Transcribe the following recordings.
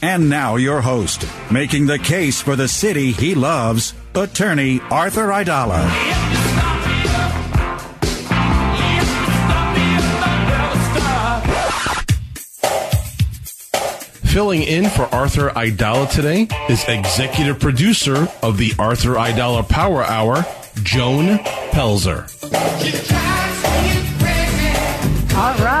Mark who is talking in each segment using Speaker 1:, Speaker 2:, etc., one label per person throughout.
Speaker 1: And now your host, making the case for the city he loves, attorney Arthur Aidala.
Speaker 2: Filling in for Arthur Aidala today is executive producer of the Arthur Aidala Power Hour, Joan Pelzer.
Speaker 3: All right.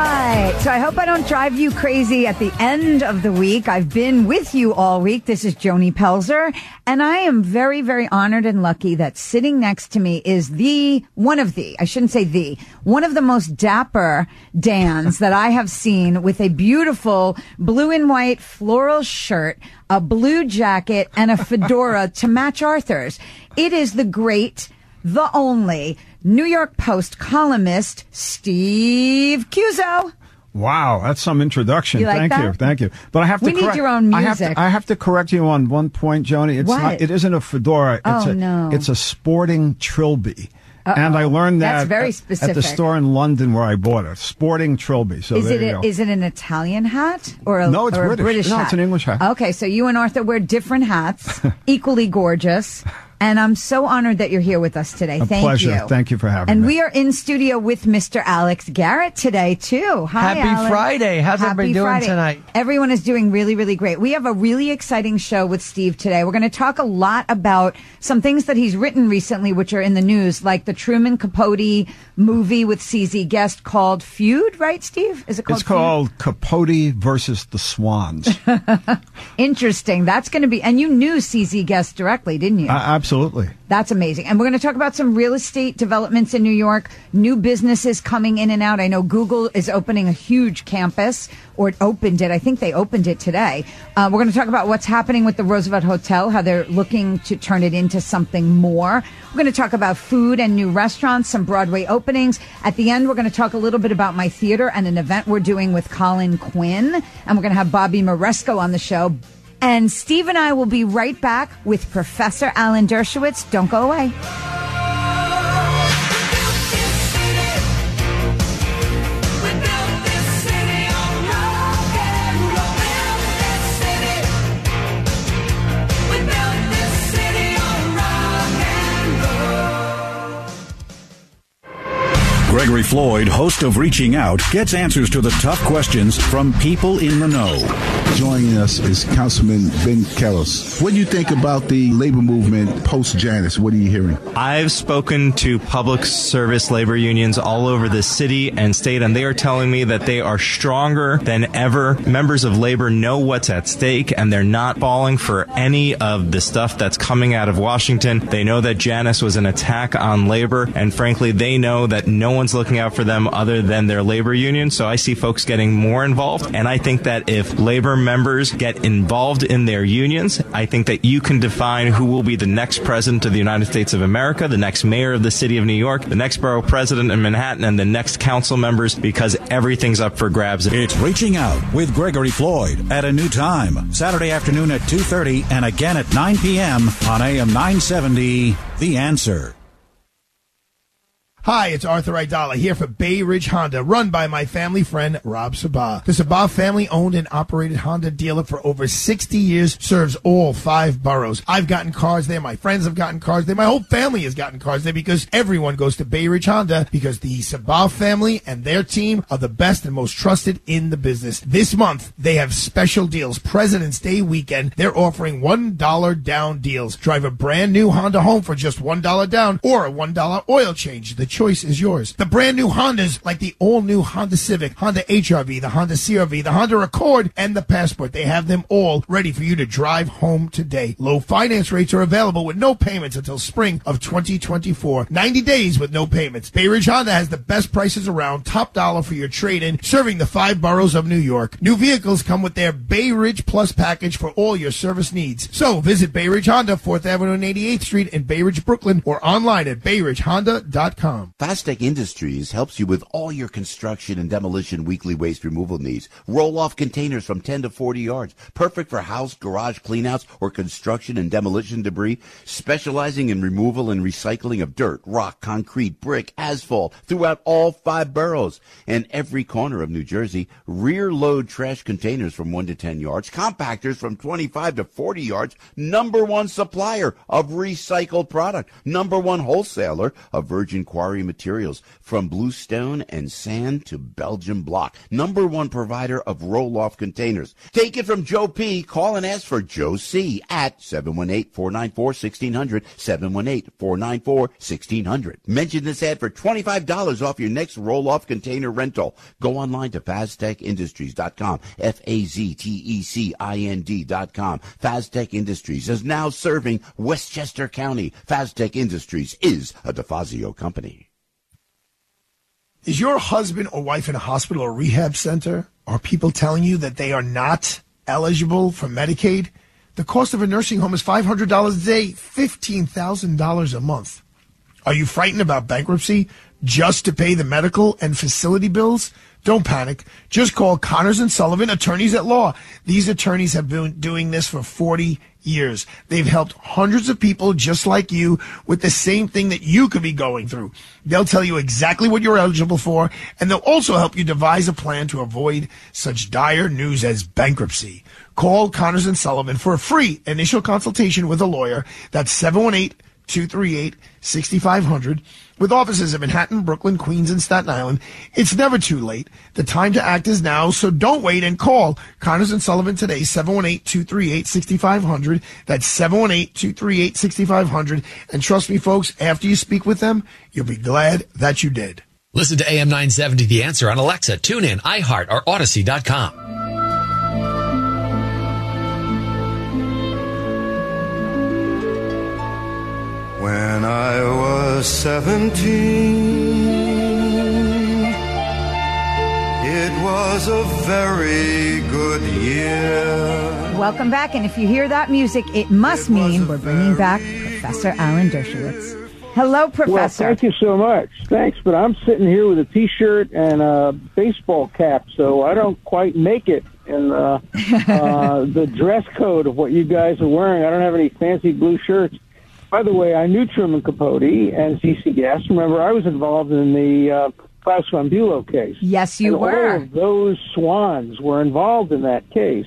Speaker 3: So I hope I don't drive you crazy at the end of the week. I've been with you all week. This is Joni Pelzer, and I am very, very honored and lucky that sitting next to me is the one of the, I shouldn't say the, one of the most dapper Dans that I have seen with a beautiful blue and white floral shirt, a blue jacket, and a fedora to match Arthur's. It is the great, the only New York Post columnist Steve Cuozzo.
Speaker 4: Wow, that's some introduction.
Speaker 3: You
Speaker 4: Thank you, thank you. But I have to.
Speaker 3: We need your own
Speaker 4: I have,
Speaker 3: music.
Speaker 4: to, I have to correct you on one point, Joni. It's
Speaker 3: What?
Speaker 4: not. It isn't a fedora. It's
Speaker 3: Oh,
Speaker 4: a,
Speaker 3: no.
Speaker 4: It's a sporting trilby. And I learned that
Speaker 3: That's very
Speaker 4: at- at, the store in London where I bought it. Sporting trilby. So
Speaker 3: Is
Speaker 4: there
Speaker 3: it
Speaker 4: you
Speaker 3: a,
Speaker 4: go.
Speaker 3: is it an Italian hat or a,
Speaker 4: No, it's British.
Speaker 3: British
Speaker 4: No,
Speaker 3: hat?
Speaker 4: it's an English hat.
Speaker 3: Okay, so you and Arthur wear different hats, equally gorgeous. And I'm so honored that you're here with us today.
Speaker 4: A
Speaker 3: Thank
Speaker 4: pleasure.
Speaker 3: you.
Speaker 4: Thank you for having
Speaker 3: and
Speaker 4: me.
Speaker 3: we are in studio with Mr. Alex Garrett today too. Hi,
Speaker 5: Happy
Speaker 3: Alex.
Speaker 5: Friday. How's
Speaker 3: Happy
Speaker 5: everybody doing
Speaker 3: Friday.
Speaker 5: tonight?
Speaker 3: Everyone is doing really, really great. We have a really exciting show with Steve today. We're going to talk a lot about some things that he's written recently, which are in the news, like the Truman Capote movie with CZ Guest called Feud, right, Steve? Is it called
Speaker 4: It's
Speaker 3: Feud?
Speaker 4: called Capote versus the Swans.
Speaker 3: Interesting. That's going to be, and you knew CZ Guest directly, didn't you?
Speaker 4: Uh, absolutely.
Speaker 3: That's amazing. And we're going to talk about some real estate developments in New York, new businesses coming in and out. I know Google is opening a huge campus, or it opened it. I think they opened it today. Uh, we're going to talk about what's happening with the Roosevelt Hotel, how they're looking to turn it into something more. We're going to talk about food and new restaurants, some Broadway openings. At the end, we're going to talk a little bit about my theater and an event we're doing with Colin Quinn. And we're going to have Bobby Moresco on the show. And Steve and I will be right back with Professor Alan Dershowitz. Don't go away.
Speaker 1: Gregory Floyd, host of Reaching Out, gets answers to the tough questions from people in the know.
Speaker 6: Joining us is Councilman Ben Kallos. What do you think about the labor movement post Janus? What are you hearing?
Speaker 7: I've spoken to public service labor unions all over the city and state, and they are telling me that they are stronger than ever. Members of labor know what's at stake, and they're not falling for any of the stuff that's coming out of Washington. They know that Janus was an attack on labor, and frankly, they know that no one's looking out for them other than their labor union. So I see folks getting more involved, and I think that if labor members get involved in their unions, I think that you can define who will be the next president of the United States of America, the next mayor of the city of New York, the next borough president in Manhattan, and the next council members because everything's up for grabs.
Speaker 1: It's Reaching Out with Gregory Floyd at a new time, Saturday afternoon at 2:30 and again at 9 p.m. on AM 970. The Answer.
Speaker 5: Hi, it's Arthur Aidala here for Bay Ridge Honda, run by my family friend Rob Sabah. The Sabah family owned and operated Honda dealer for over 60 years, serves all five boroughs. I've gotten cars there, my friends have gotten cars there, my whole family has gotten cars there because everyone goes to Bay Ridge Honda because the Sabah family and their team are the best and most trusted in the business. This month, they have special deals. President's Day weekend, they're offering $1 down deals. Drive a brand new Honda home for just $1 down or a $1 oil change. The choice is yours. The brand new Hondas, like the all new Honda Civic, Honda HRV, the Honda CRV, the Honda Accord, and the Passport. They have them all ready for you to drive home today. Low finance rates are available with no payments until spring of 2024. 90 days with no payments. Bay Ridge Honda has the best prices around, top dollar for your trade in, serving the five boroughs of New York. New vehicles come with their Bay Ridge Plus package for all your service needs. So visit Bay Ridge Honda, 4th Avenue and 88th Street in Bay Ridge, Brooklyn, or online at bayridgehonda.com.
Speaker 8: Faztec Industries helps you with all your construction and demolition weekly waste removal needs. Roll off containers from 10 to 40 yards. Perfect for house, garage cleanouts, or construction and demolition debris. Specializing in removal and recycling of dirt, rock, concrete, brick, asphalt throughout all five boroughs and every corner of New Jersey. Rear load trash containers from 1 to 10 yards. Compactors from 25 to 40 yards. Number one supplier of recycled product. Number one wholesaler of virgin quarry materials from bluestone and sand to Belgian block. Number one provider of roll-off containers. Take it from Joe P. Call and ask for Joe C. at 718-494-1600, 718-494-1600. Mention this ad for $25 off your next roll-off container rental. Go online to FazTechIndustries.com, F-A-Z-T-E-C-I-N-D.com. Faztec Industries is now serving Westchester County. Faztec Industries is a DeFazio company.
Speaker 5: Is your husband or wife in a hospital or rehab center? Are people telling you that they are not eligible for Medicaid? The cost of a nursing home is $500 a day, $15,000 a month. Are you frightened about bankruptcy just to pay the medical and facility bills? Don't panic. Just call Connors and Sullivan, attorneys at law. These attorneys have been doing this for 40 years. They've helped hundreds of people just like you with the same thing that you could be going through. They'll tell you exactly what you're eligible for, and they'll also help you devise a plan to avoid such dire news as bankruptcy. Call Connors and Sullivan for a free initial consultation with a lawyer. That's 718 238 6500 with offices in Manhattan, Brooklyn, Queens, and Staten Island. It's never too late. The time to act is now, so don't wait and call Connors and Sullivan today, 718-238-6500. That's 718-238-6500. And trust me, folks, after you speak with them, you'll be glad that you did.
Speaker 9: Listen to AM 970 The Answer on Alexa, TuneIn, iHeart, or Audacy.com.
Speaker 10: When I was 17, it was a very good year.
Speaker 3: Welcome back. And if you hear that music, it must mean we're bringing back Professor Alan Dershowitz. Hello, Professor.
Speaker 11: Well, thank you so much. Thanks, but I'm sitting here with a T-shirt and a baseball cap, so I don't quite make it in uh, uh, the dress code of what you guys are wearing. I don't have any fancy blue shirts. By the way, I knew Truman Capote and CZ Guest. Remember, I was involved in the uh, Klaus von Bülow case.
Speaker 3: Yes, you
Speaker 11: and
Speaker 3: were.
Speaker 11: All of those swans were involved in that case.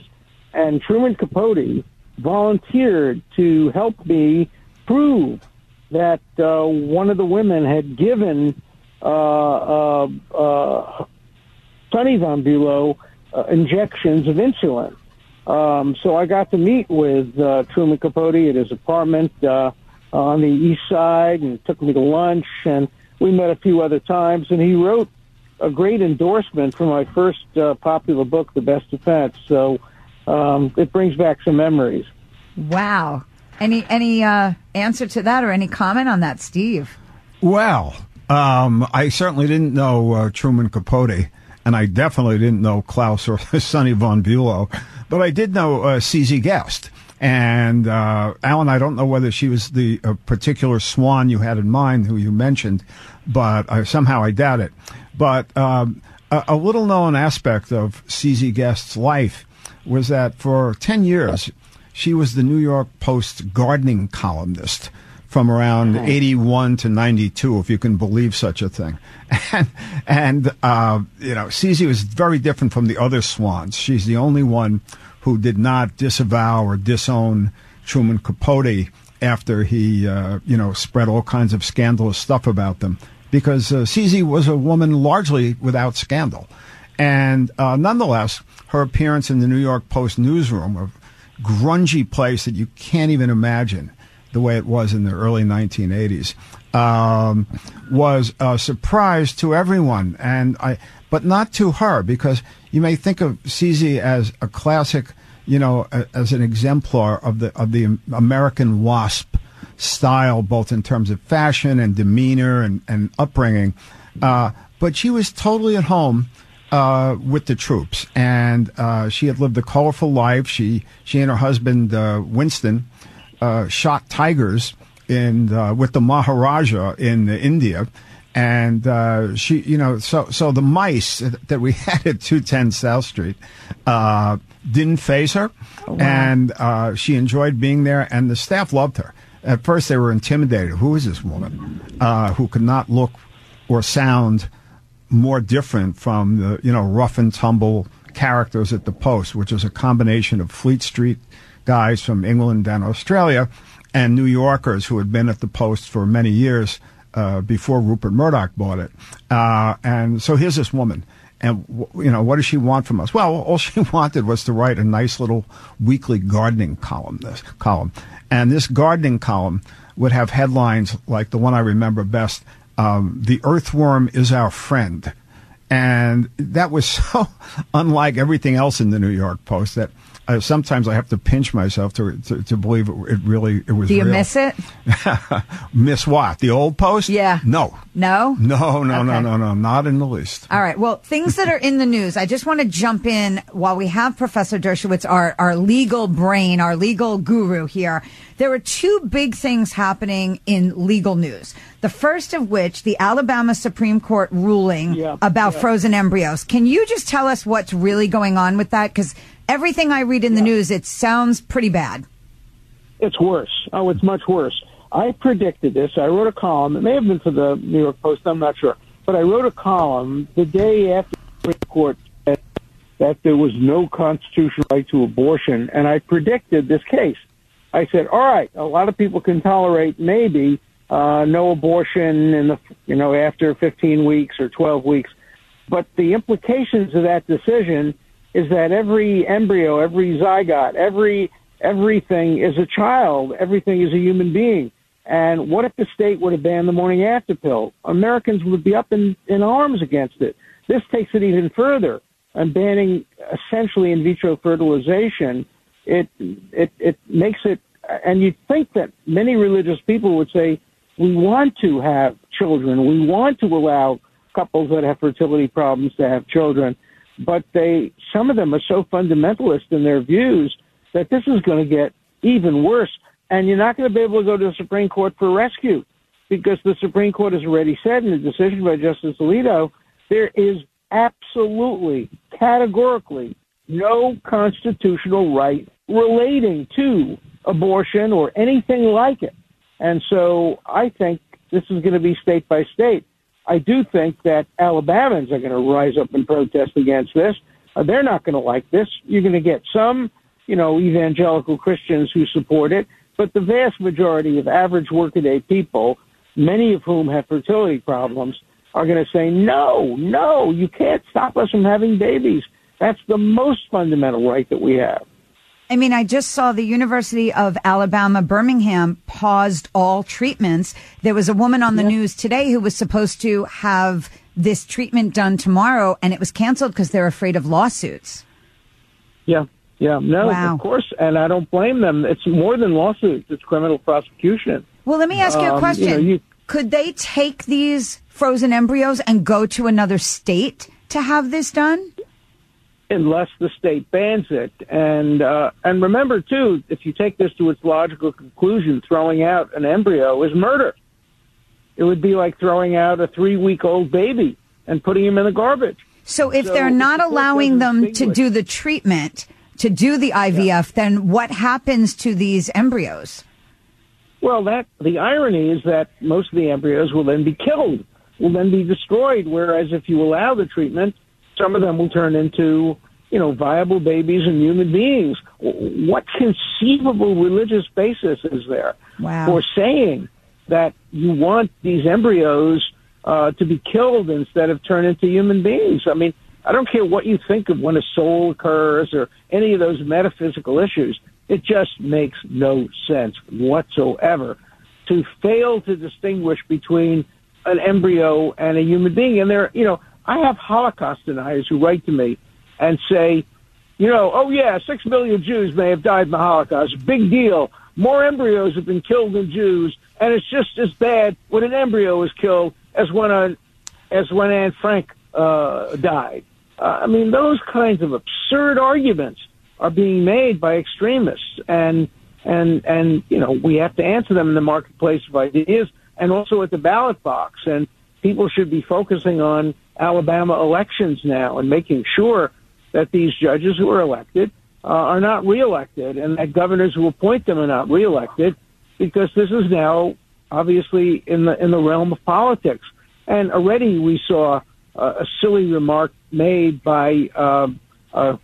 Speaker 11: And Truman Capote volunteered to help me prove that uh, one of the women had given uh, uh, uh, Sonny von Bülow uh, injections of insulin. Um, so I got to meet with uh, Truman Capote at his apartment uh, on the east side and took me to lunch and we met a few other times and he wrote a great endorsement for my first uh, popular book, The Best Defense. So um, it brings back some memories.
Speaker 3: Wow. Any any uh, answer to that or any comment on that, Steve?
Speaker 4: Well, um, I certainly didn't know uh, Truman Capote, and I definitely didn't know Klaus or Sonny von Bülow, but I did know uh, CZ Guest. And uh, Alan, I don't know whether she was the uh, particular swan you had in mind, who you mentioned, but uh, somehow I doubt it. But um, a, a little known aspect of CZ Guest's life was that for 10 years, she was the New York Post gardening columnist from around 81 to 92, if you can believe such a thing. And, and uh, you know, Cece was very different from the other swans. She's the only one who did not disavow or disown Truman Capote after he, uh, you know, spread all kinds of scandalous stuff about them. Because uh, was a woman largely without scandal. And uh, nonetheless, her appearance in the New York Post newsroom, a grungy place that you can't even imagine the way it was in the early 1980s, um, was a surprise to everyone. And I, but not to her, because you may think of Cece as a classic, you know, a, as an exemplar of the of the American wasp style, both in terms of fashion and demeanor and, and upbringing. Uh, but she was totally at home uh, with the troops, and uh, she had lived a colorful life. She she and her husband uh, Winston uh, shot tigers in with the Maharaja in India, and uh, she you know so so the mice that we had at two ten South Street uh, didn't phase her,
Speaker 3: Oh,
Speaker 4: and uh, she enjoyed being there, and the staff loved her. At first, they were intimidated. Who is this woman uh, who could not look or sound? more different from the you know rough and tumble characters at the Post, which was a combination of Fleet Street guys from England and Australia, and New Yorkers who had been at the Post for many years uh, before Rupert Murdoch bought it. Uh, and so here's this woman. And you know what does she want from us? Well, all she wanted was to write a nice little weekly gardening column. This column, and this gardening column would have headlines like the one I remember best: um, "The earthworm is our friend," and that was so unlike everything else in the New York Post that uh, sometimes I have to pinch myself to to, to believe it, it really it was.
Speaker 3: Do you
Speaker 4: real.
Speaker 3: miss it?
Speaker 4: miss what? The old Post?
Speaker 3: Yeah.
Speaker 4: No.
Speaker 3: No?
Speaker 4: No, no, no,
Speaker 3: Okay.
Speaker 4: no, no, not in the least.
Speaker 3: All right. Well, things that are in the news. I just want to jump in while we have Professor Dershowitz, our, our legal brain, our legal guru here. There are two big things happening in legal news. The first of which, the Alabama Supreme Court ruling about frozen embryos. Can you just tell us what's really going on with that? Because everything I read in the news, it sounds pretty bad.
Speaker 11: It's worse. Oh, it's much worse. I predicted this. I wrote a column. It may have been for the New York Post. I'm not sure. But I wrote a column the day after the Supreme Court said that there was no constitutional right to abortion, and I predicted this case. I said, all right, a lot of people can tolerate maybe uh, no abortion in the you know after 15 weeks or 12 weeks, but the implications of that decision is that every embryo, every zygote, every everything is a child, everything is a human being. And what if the state would have banned the morning after pill? Americans would be up in, in arms against it. This takes it even further. And banning essentially in vitro fertilization, it it it makes it. And you'd think that many religious people would say, we want to have children. We want to allow couples that have fertility problems to have children. But they, some of them are so fundamentalist in their views that this is going to get even worse. And you're not going to be able to go to the Supreme Court for rescue because the Supreme Court has already said in a decision by Justice Alito there is absolutely, categorically, no constitutional right relating to abortion or anything like it. And so I think this is going to be state by state. I do think that Alabamans are going to rise up and protest against this. Uh, they're not going to like this. You're going to get some, you know, evangelical Christians who support it, but the vast majority of average workaday people, many of whom have fertility problems, are going to say, no, no, you can't stop us from having babies. That's the most fundamental right that we have.
Speaker 3: I mean, I just saw the University of Alabama, Birmingham paused all treatments. There was a woman on the news today who was supposed to have this treatment done tomorrow, and it was canceled because they're afraid of lawsuits.
Speaker 11: Yeah, yeah, no,
Speaker 3: Wow.
Speaker 11: of course, and I don't blame them. It's more than lawsuits; it's criminal prosecution.
Speaker 3: Well, let me ask you a
Speaker 11: Um,
Speaker 3: question.
Speaker 11: know, you-
Speaker 3: Could they take these frozen embryos and go to another state to have this done?
Speaker 11: Unless the state bans it. And uh, and remember too, if you take this to its logical conclusion, throwing out an embryo is murder. It would be like throwing out a three week old baby and putting him in the garbage.
Speaker 3: So if
Speaker 11: So
Speaker 3: they're not allowing them to do the treatment, to do the IVF, then what happens to these embryos?
Speaker 11: Well, that the irony is that most of the embryos will then be killed, will then be destroyed. Whereas if you allow the treatment, some of them will turn into you know viable babies and human beings. What conceivable religious basis is there
Speaker 3: Wow.
Speaker 11: for saying that you want these embryos uh, to be killed instead of turn into human beings? I mean, I don't care what you think of when a soul occurs or any of those metaphysical issues. It just makes no sense whatsoever to fail to distinguish between an embryo and a human being. And there, you know, I have Holocaust deniers who write to me and say, you know, oh yeah, six million Jews may have died in the Holocaust. Big deal. More embryos have been killed than Jews, and it's just as bad when an embryo is killed as when a, as when Anne Frank uh, died. Uh, I mean, those kinds of absurd arguments are being made by extremists, and and and you know we have to answer them in the marketplace of ideas, and also at the ballot box. And people should be focusing on Alabama elections now and making sure that these judges who are elected uh, are not reelected, and that governors who appoint them are not reelected, because this is now obviously in the in the realm of politics. And already we saw uh, a silly remark made by uh, uh,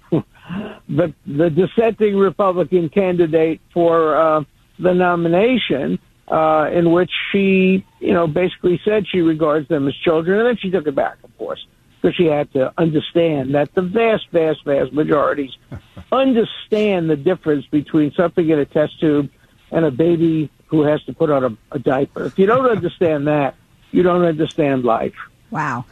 Speaker 11: the the dissenting Republican candidate for uh, the nomination, uh, in which she, you know, basically said she regards them as children, and then she took it back, of course, because she had to understand that the vast, vast, vast majorities understand the difference between something in a test tube and a baby who has to put on a, a diaper. If you don't understand that, you don't understand life.
Speaker 3: Wow.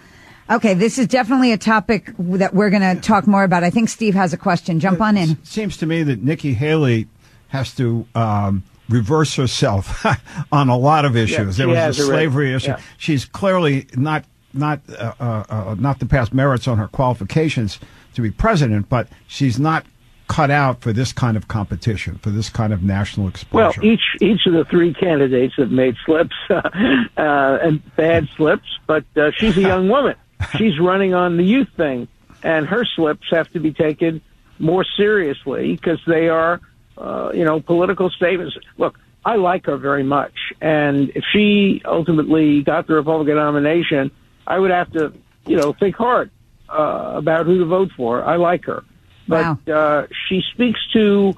Speaker 3: Okay, this is definitely a topic that we're going to talk more about. I think Steve has a question. Jump on in.
Speaker 4: It seems to me that Nikki Haley has to um, reverse herself on a lot of issues.
Speaker 11: she
Speaker 4: there was a slavery issue.
Speaker 11: Yeah.
Speaker 4: She's clearly not not uh, uh, uh, not to pass merits on her qualifications to be president, but she's not cut out for this kind of competition, for this kind of national exposure.
Speaker 11: Well, each each of the three candidates have made slips uh, and bad slips, but uh, she's a young woman. She's running on the youth thing, and her slips have to be taken more seriously because they are, uh, you know, political statements. Look, I like her very much, and if she ultimately got the Republican nomination, I would have to, you know, think hard uh, about who to vote for. I like her, but uh, she speaks too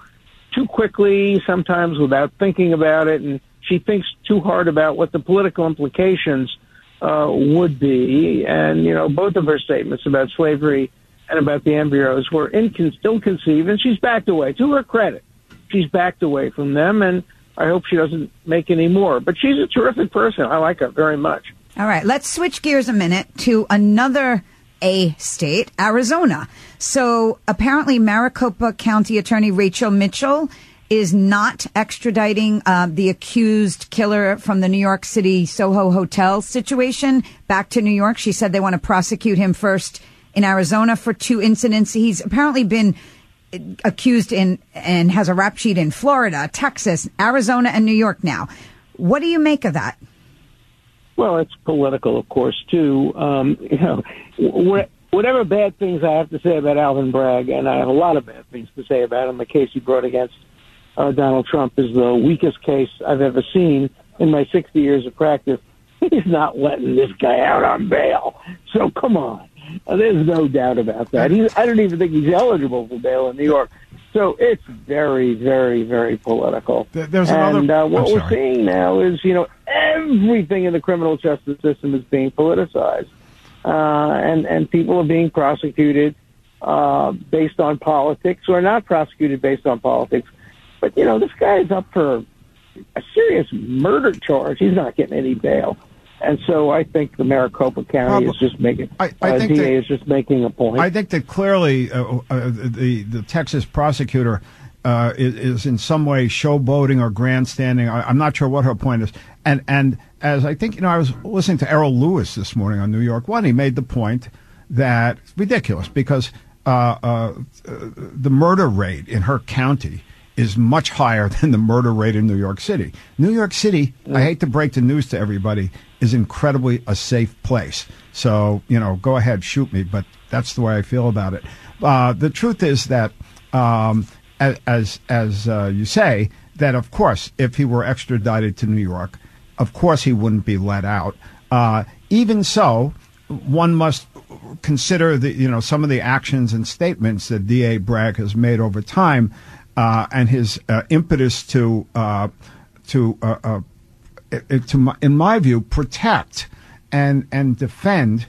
Speaker 11: too quickly, sometimes without thinking about it, and she thinks too hard about what the political implications uh, would be. And you know, both of her statements about slavery and about the embryos were incon- ill-conceived, and she's backed away. To her credit, she's backed away from them, and I hope she doesn't make any more. But she's a terrific person. I like her very much.
Speaker 3: All right, let's switch gears a minute to another A state, Arizona. So apparently, Maricopa County Attorney Rachel Mitchell is not extraditing uh, the accused killer from the New York City Soho Hotel situation back to New York. She said they want to prosecute him first in Arizona for two incidents. He's apparently been accused in and has a rap sheet in Florida, Texas, Arizona, and New York now. What do you make of that?
Speaker 11: Well, it's political, of course, too. Um, you know, wh- whatever bad things I have to say about Alvin Bragg, and I have a lot of bad things to say about him, the case he brought against uh, Donald Trump is the weakest case I've ever seen in my 60 years of practice. He's not letting this guy out on bail. So come on. Uh, there's no doubt about that. He's, I don't even think he's eligible for bail in New York. So it's very, very, very political.
Speaker 4: there's
Speaker 11: and
Speaker 4: another-
Speaker 11: uh, what we're seeing now is, you know, everything in the criminal justice system is being politicized, uh, and and people are being prosecuted uh, based on politics or not prosecuted based on politics. But you know, this guy is up for a serious murder charge. He's not getting any bail. And so I think the Maricopa County
Speaker 4: Prob-
Speaker 11: is just making,
Speaker 4: I- I
Speaker 11: uh,
Speaker 4: think
Speaker 11: DA
Speaker 4: that-
Speaker 11: is just making a point.
Speaker 4: I think that clearly uh, uh, the the Texas prosecutor uh, is, is in some way showboating or grandstanding. I, I'm not sure what her point is. And and as I think you know, I was listening to Errol Louis this morning on New York One. He made the point that it's ridiculous because uh, uh, the murder rate in her county is much higher than the murder rate in New York City. New York City, I hate to break the news to everybody, is incredibly a safe place. So, you know, go ahead, shoot me, but that's the way I feel about it. Uh, the truth is that um, as as, as uh, you say, that of course, if he were extradited to New York, of course he wouldn't be let out. Uh, even so, one must consider the you know some of the actions and statements that D.A. Bragg has made over time, uh, and his uh, impetus to uh, to uh, uh, to my, in my view protect and and defend.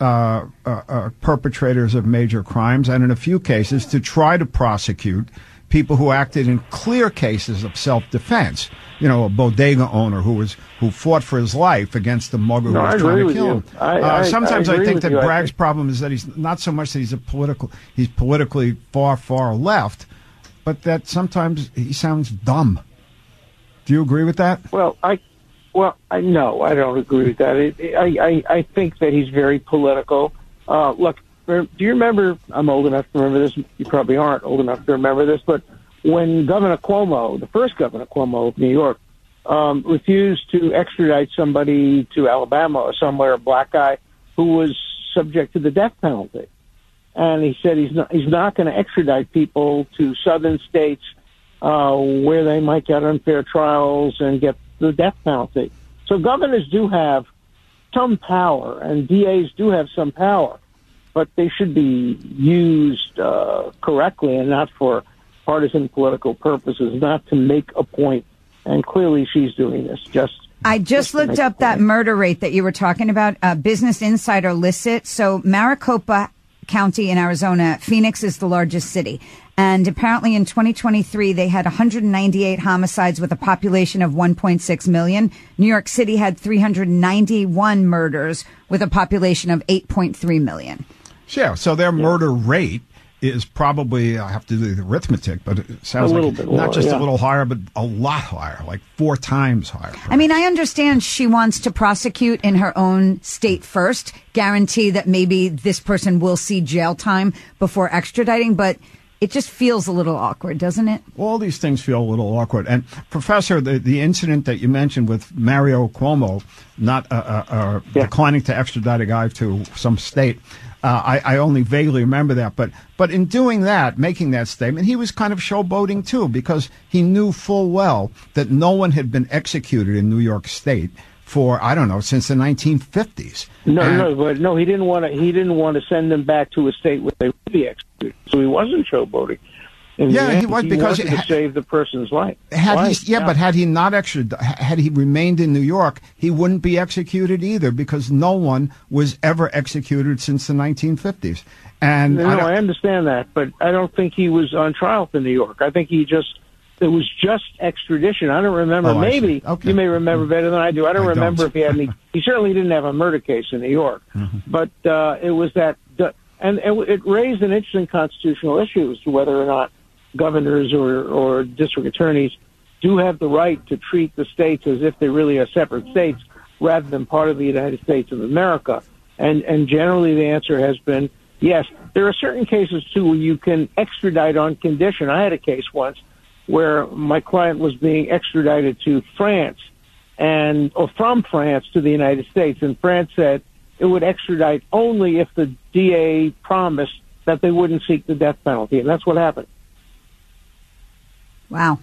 Speaker 4: Uh, uh, uh, perpetrators of major crimes, and in a few cases, to try to prosecute people who acted in clear cases of self-defense. You know, a bodega owner who was who fought for his life against the mugger
Speaker 11: No,
Speaker 4: who was
Speaker 11: agree
Speaker 4: trying to kill
Speaker 11: you.
Speaker 4: him.
Speaker 11: I-
Speaker 4: uh,
Speaker 11: I-
Speaker 4: sometimes
Speaker 11: I
Speaker 4: I, think that
Speaker 11: you.
Speaker 4: Bragg's problem is that he's not so much that he's a political he's politically far far left, but that sometimes he sounds dumb. Do you agree with that?
Speaker 11: Well, I, well, I no, I don't agree with that. It, I, I, I think that he's very political. Uh, look, do you remember? I'm old enough to remember this. You probably aren't old enough to remember this, but when Governor Cuomo, the first Governor Cuomo of New York, um, refused to extradite somebody to Alabama or somewhere, a black guy who was subject to the death penalty, and he said he's not he's not going to extradite people to southern states uh, where they might get unfair trials and get the death penalty. So governors do have some power, and DAs do have some power, but they should be used uh, correctly and not for partisan political purposes, not to make a point. And clearly, she's doing this just
Speaker 3: I just looked up that murder rate that you were talking about. Uh, Business Insider lists it. So Maricopa County in Arizona, Phoenix is the largest city. And apparently in 2023, they had 198 homicides with a population of 1.6 million. New York City had 391 murders with a population of 8.3 million.
Speaker 4: Yeah. So their murder rate is probably I have to do the arithmetic, but it sounds
Speaker 11: A
Speaker 4: like
Speaker 11: little bit
Speaker 4: not
Speaker 11: lower,
Speaker 4: just
Speaker 11: yeah.
Speaker 4: a little higher, but a lot higher, like four times higher.
Speaker 3: I mean, I understand she wants to prosecute in her own state first, guarantee that maybe this person will see jail time before extraditing, but it just feels a little awkward, doesn't it?
Speaker 4: All these things feel a little awkward. And Professor, the, the incident that you mentioned with Mario Cuomo not uh, uh, uh, declining to extradite a guy to some state, uh, I, I only vaguely remember that. But but in doing that, making that statement, he was kind of showboating too, because he knew full well that no one had been executed in New York State for I don't know since the 1950s.
Speaker 11: No,
Speaker 4: And-
Speaker 11: no, but no, he didn't want to. He didn't want to send them back to a state where they would be executed. So he wasn't showboating.
Speaker 4: Yeah, he
Speaker 11: end,
Speaker 4: was because
Speaker 11: wanted
Speaker 4: it-
Speaker 11: to save the person's life.
Speaker 4: Had
Speaker 11: Life,
Speaker 4: he, yeah, but had he not extra, had he remained in New York, he wouldn't be executed either because no one was ever executed since the 1950s. And
Speaker 11: no,
Speaker 4: I
Speaker 11: no, I understand that, but I don't think he was on trial for New York. I think he just it was just extradition. I don't remember.
Speaker 4: Oh,
Speaker 11: Maybe
Speaker 4: Okay.
Speaker 11: you may remember better than I do. I don't
Speaker 4: I don't.
Speaker 11: remember if he had any. He certainly didn't have a murder case in New York,
Speaker 4: Mm-hmm.
Speaker 11: but uh, it was that, and, and it raised an interesting constitutional issue as to whether or not governors or or district attorneys do have the right to treat the states as if they really are separate states rather than part of the United States of America. And and generally the answer has been yes. There are certain cases too where you can extradite on condition. I had a case once where my client was being extradited to France and or from France to the United States and France said it would extradite only if the DA promised that they wouldn't seek the death penalty and that's what happened.
Speaker 3: Wow.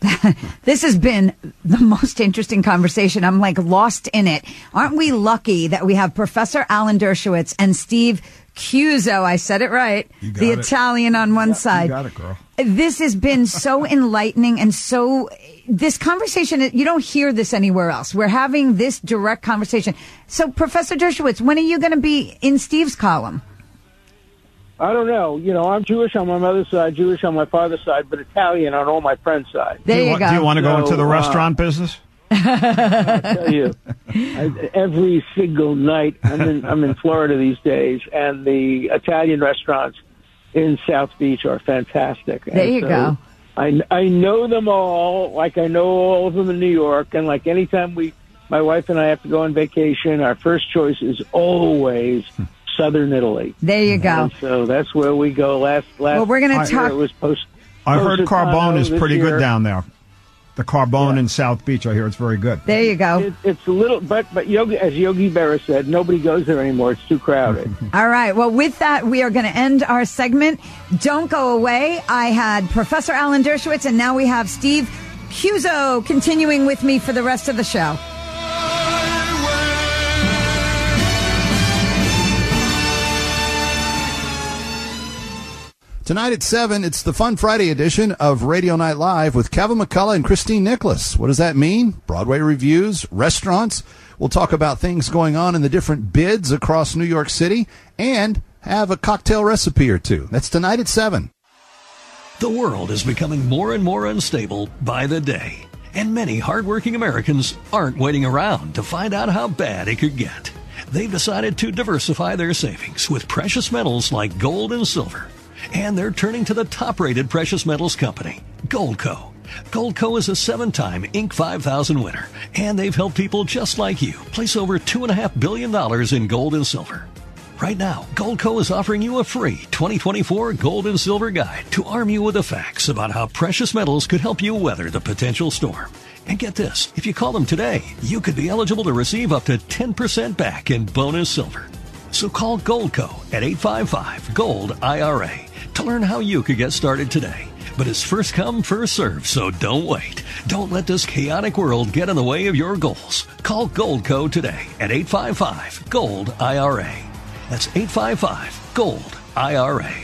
Speaker 3: this has been the most interesting conversation. I'm like lost in it. Aren't we lucky that we have Professor Alan Dershowitz and Steve Cuozzo? I said it right.
Speaker 4: You got
Speaker 3: The
Speaker 4: it.
Speaker 3: Italian on one side.
Speaker 4: you got it, girl.
Speaker 3: This has been so enlightening and so. This conversation, you don't hear this anywhere else. We're having this direct conversation. So, Professor Dershowitz, when are you going to be in Steve's column?
Speaker 11: I don't know. You know, I'm Jewish on my mother's side, Jewish on my father's side, but Italian on all my friends' side.
Speaker 3: There
Speaker 4: do you,
Speaker 3: you
Speaker 4: want,
Speaker 3: go.
Speaker 4: do you want to go into the
Speaker 11: So, uh,
Speaker 4: restaurant business?
Speaker 11: I tell you, I, every single night I'm in I'm in Florida these days, and the Italian restaurants in South Beach are fantastic.
Speaker 3: There
Speaker 11: And
Speaker 3: you
Speaker 11: so
Speaker 3: go.
Speaker 11: I I know them all, like I know all of them in New York, and like anytime we, my wife and I have to go on vacation, our first choice is always Southern Italy.
Speaker 3: There you go.
Speaker 11: And so that's where we go. Last last
Speaker 3: Well, we're gonna talk-
Speaker 11: It was post.
Speaker 4: I heard
Speaker 11: Positano
Speaker 4: Carbone is pretty
Speaker 11: year.
Speaker 4: good down there. The Carbone in South Beach. I hear it's very good.
Speaker 3: There you go.
Speaker 11: It, it's a little, but but Yogi, as Yogi Berra said, nobody goes there anymore. It's too crowded.
Speaker 3: All right. Well, with that, we are going to end our segment. Don't go away. I had Professor Alan Dershowitz, and now we have Steve Cuozzo continuing with me for the rest of the show.
Speaker 12: Tonight at 7, it's the Fun Friday edition of Radio Night Live with Kevin McCullough and Christine Nicholas. What does that mean? Broadway reviews, restaurants. We'll talk about things going on in the different bids across New York City and have a cocktail recipe or two. That's tonight at 7.
Speaker 13: The world is becoming more and more unstable by the day, and many hardworking Americans aren't waiting around to find out how bad it could get. They've decided to diversify their savings with precious metals like gold and silver. And they're turning to the top rated precious metals company, Goldco. Goldco is a seven time Inc. 5000 winner, and they've helped people just like you place over $2.5 billion in gold and silver. Right now, Goldco is offering you a free 2024 gold and silver guide to arm you with the facts about how precious metals could help you weather the potential storm. And get this, if you call them today, you could be eligible to receive up to 10% back in bonus silver. So call Goldco at 855 Gold IRA to learn how you could get started today. But it's first come, first serve, so don't wait. Don't let this chaotic world get in the way of your goals. Call Goldco today at 855 Gold IRA. That's 855 Gold IRA.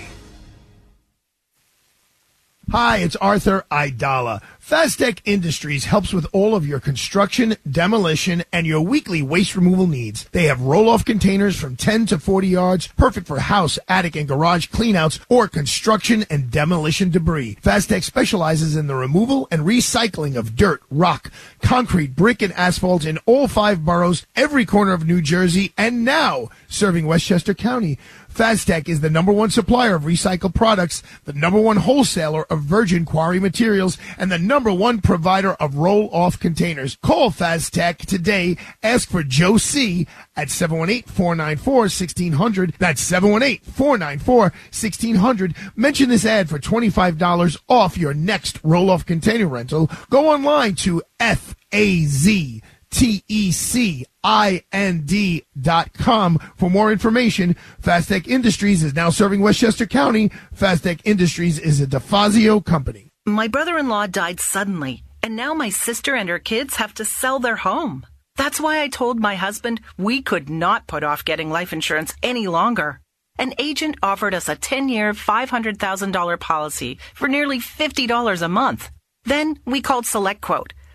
Speaker 5: Hi, it's Arthur Aidala. Faztec Industries helps with all of your construction, demolition, and your weekly waste removal needs. They have roll-off containers from 10 to 40 yards, perfect for house, attic, and garage cleanouts or construction and demolition debris. Faztec specializes in the removal and recycling of dirt, rock, concrete, brick, and asphalt in all five boroughs, every corner of New Jersey, and now serving Westchester County. Faztec is the number one supplier of recycled products, the number one wholesaler of virgin quarry materials, and the number one provider of roll-off containers. Call Faztec today. Ask for Joe C at 718-494-1600. That's 718-494-1600. Mention this ad for $25 off your next roll-off container rental. Go online to F-A-Z T-E-C-I-N-D dot com for more information. Faztec Industries is now serving Westchester County. Faztec Industries is a DeFazio company.
Speaker 14: My brother in law died suddenly, and now my sister and her kids have to sell their home. That's why I told my husband we could not put off getting life insurance any longer. An agent offered us a 10 year, $500,000 policy for nearly $50 a month. Then we called SelectQuote.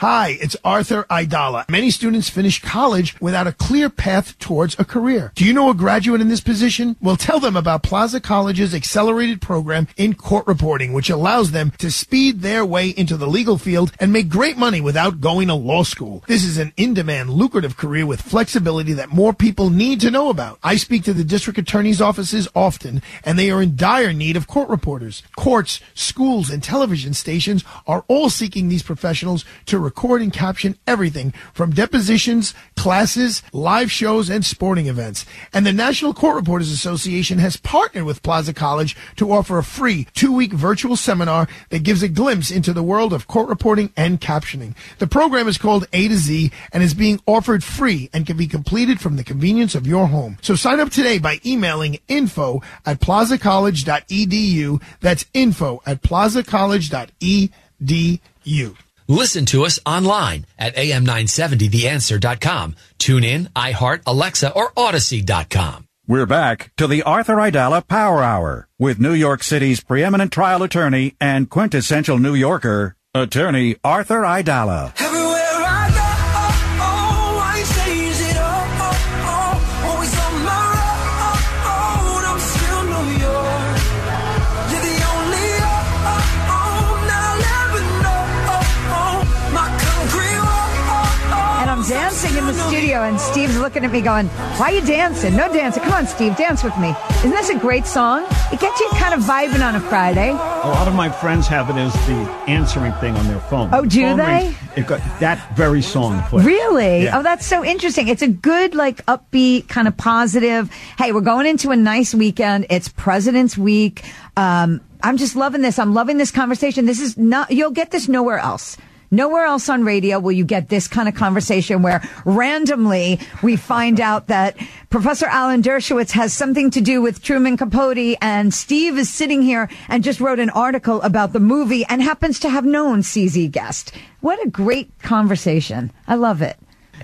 Speaker 5: Hi, it's Arthur Aidala. Many students finish college without a clear path towards a career. Do you know a graduate in this position? Well, tell them about Plaza College's accelerated program in court reporting, which allows them to speed their way into the legal field and make great money without going to law school. This is an in-demand, lucrative career with flexibility that more people need to know about. I speak to the district attorney's offices often, and they are in dire need of court reporters. Courts, schools, and television stations are all seeking these professionals to record and caption everything from depositions, classes, live shows, and sporting events. And the National Court Reporters Association has partnered with Plaza College to offer a free two-week virtual seminar that gives a glimpse into the world of court reporting and captioning. The program is called A to Z and is being offered free and can be completed from the convenience of your home. So sign up today by emailing info at plazacollege.edu. That's info at plazacollege.edu.
Speaker 9: Listen to us online at am970theanswer.com. Tune in, iHeart, Alexa, or Audacy.com.
Speaker 1: We're back to the Arthur Aidala Power Hour with New York City's preeminent trial attorney and quintessential New Yorker, attorney Arthur
Speaker 3: Aidala. Studio, and Steve's looking at me going, Why are you dancing? No dancing. Come on, Steve, dance with me. Isn't this a great song? It gets you kind of vibing on a Friday.
Speaker 4: A lot of my friends have it as the answering thing on their phone.
Speaker 3: Oh, do
Speaker 4: phone
Speaker 3: they?
Speaker 4: rings, it got that very song played.
Speaker 3: Really?
Speaker 4: Yeah.
Speaker 3: Oh, that's so interesting. It's a good, like, upbeat, kind of positive. Hey, we're going into a nice weekend. It's President's Week. Um, I'm just loving this. I'm loving this conversation. This is not, you'll get this nowhere else. Nowhere else on radio will you get this kind of conversation where randomly we find out that Professor Alan Dershowitz has something to do with Truman Capote and Steve is sitting here and just wrote an article about the movie and happens to have known CZ Guest. What a great conversation. I love it.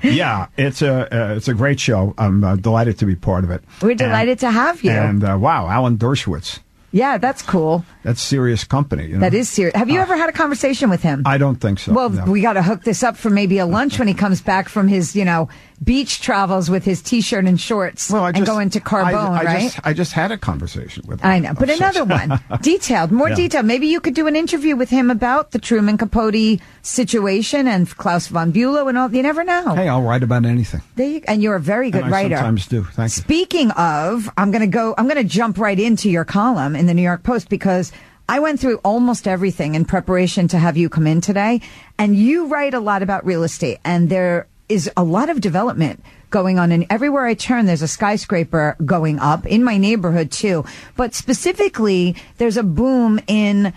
Speaker 4: yeah, it's a uh, it's a great show. I'm uh, delighted to be part of it.
Speaker 3: We're delighted to have you.
Speaker 4: And uh, wow, Alan Dershowitz,
Speaker 3: Yeah, that's cool.
Speaker 4: that's serious company. You know?
Speaker 3: That is serious. Have you ah. ever had a conversation with him?
Speaker 4: I don't think so.
Speaker 3: well,
Speaker 4: no.
Speaker 3: we got to hook this up for maybe a lunch when he comes back from his, you know, beach travels with his t-shirt and shorts
Speaker 4: well, I
Speaker 3: and
Speaker 4: just,
Speaker 3: going to Carbone,
Speaker 4: I, I
Speaker 3: right?
Speaker 4: Just, I just had a conversation with him.
Speaker 3: I know, but oh, another one, detailed, more
Speaker 4: Yeah.
Speaker 3: detailed. Maybe you could do an interview with him about the Truman Capote situation and Klaus von Bülow and all. You never know.
Speaker 4: Hey, I'll write about anything.
Speaker 3: There you, and you're a very good
Speaker 4: and I
Speaker 3: writer.
Speaker 4: sometimes do. Thank you.
Speaker 3: Speaking of, I'm going to go, I'm going to jump right into your column in the New York Post because I went through almost everything in preparation to have you come in today. And you write a lot about real estate and there is a lot of development going on and everywhere I turn there's a skyscraper going up in my neighborhood too. But specifically there's a boom in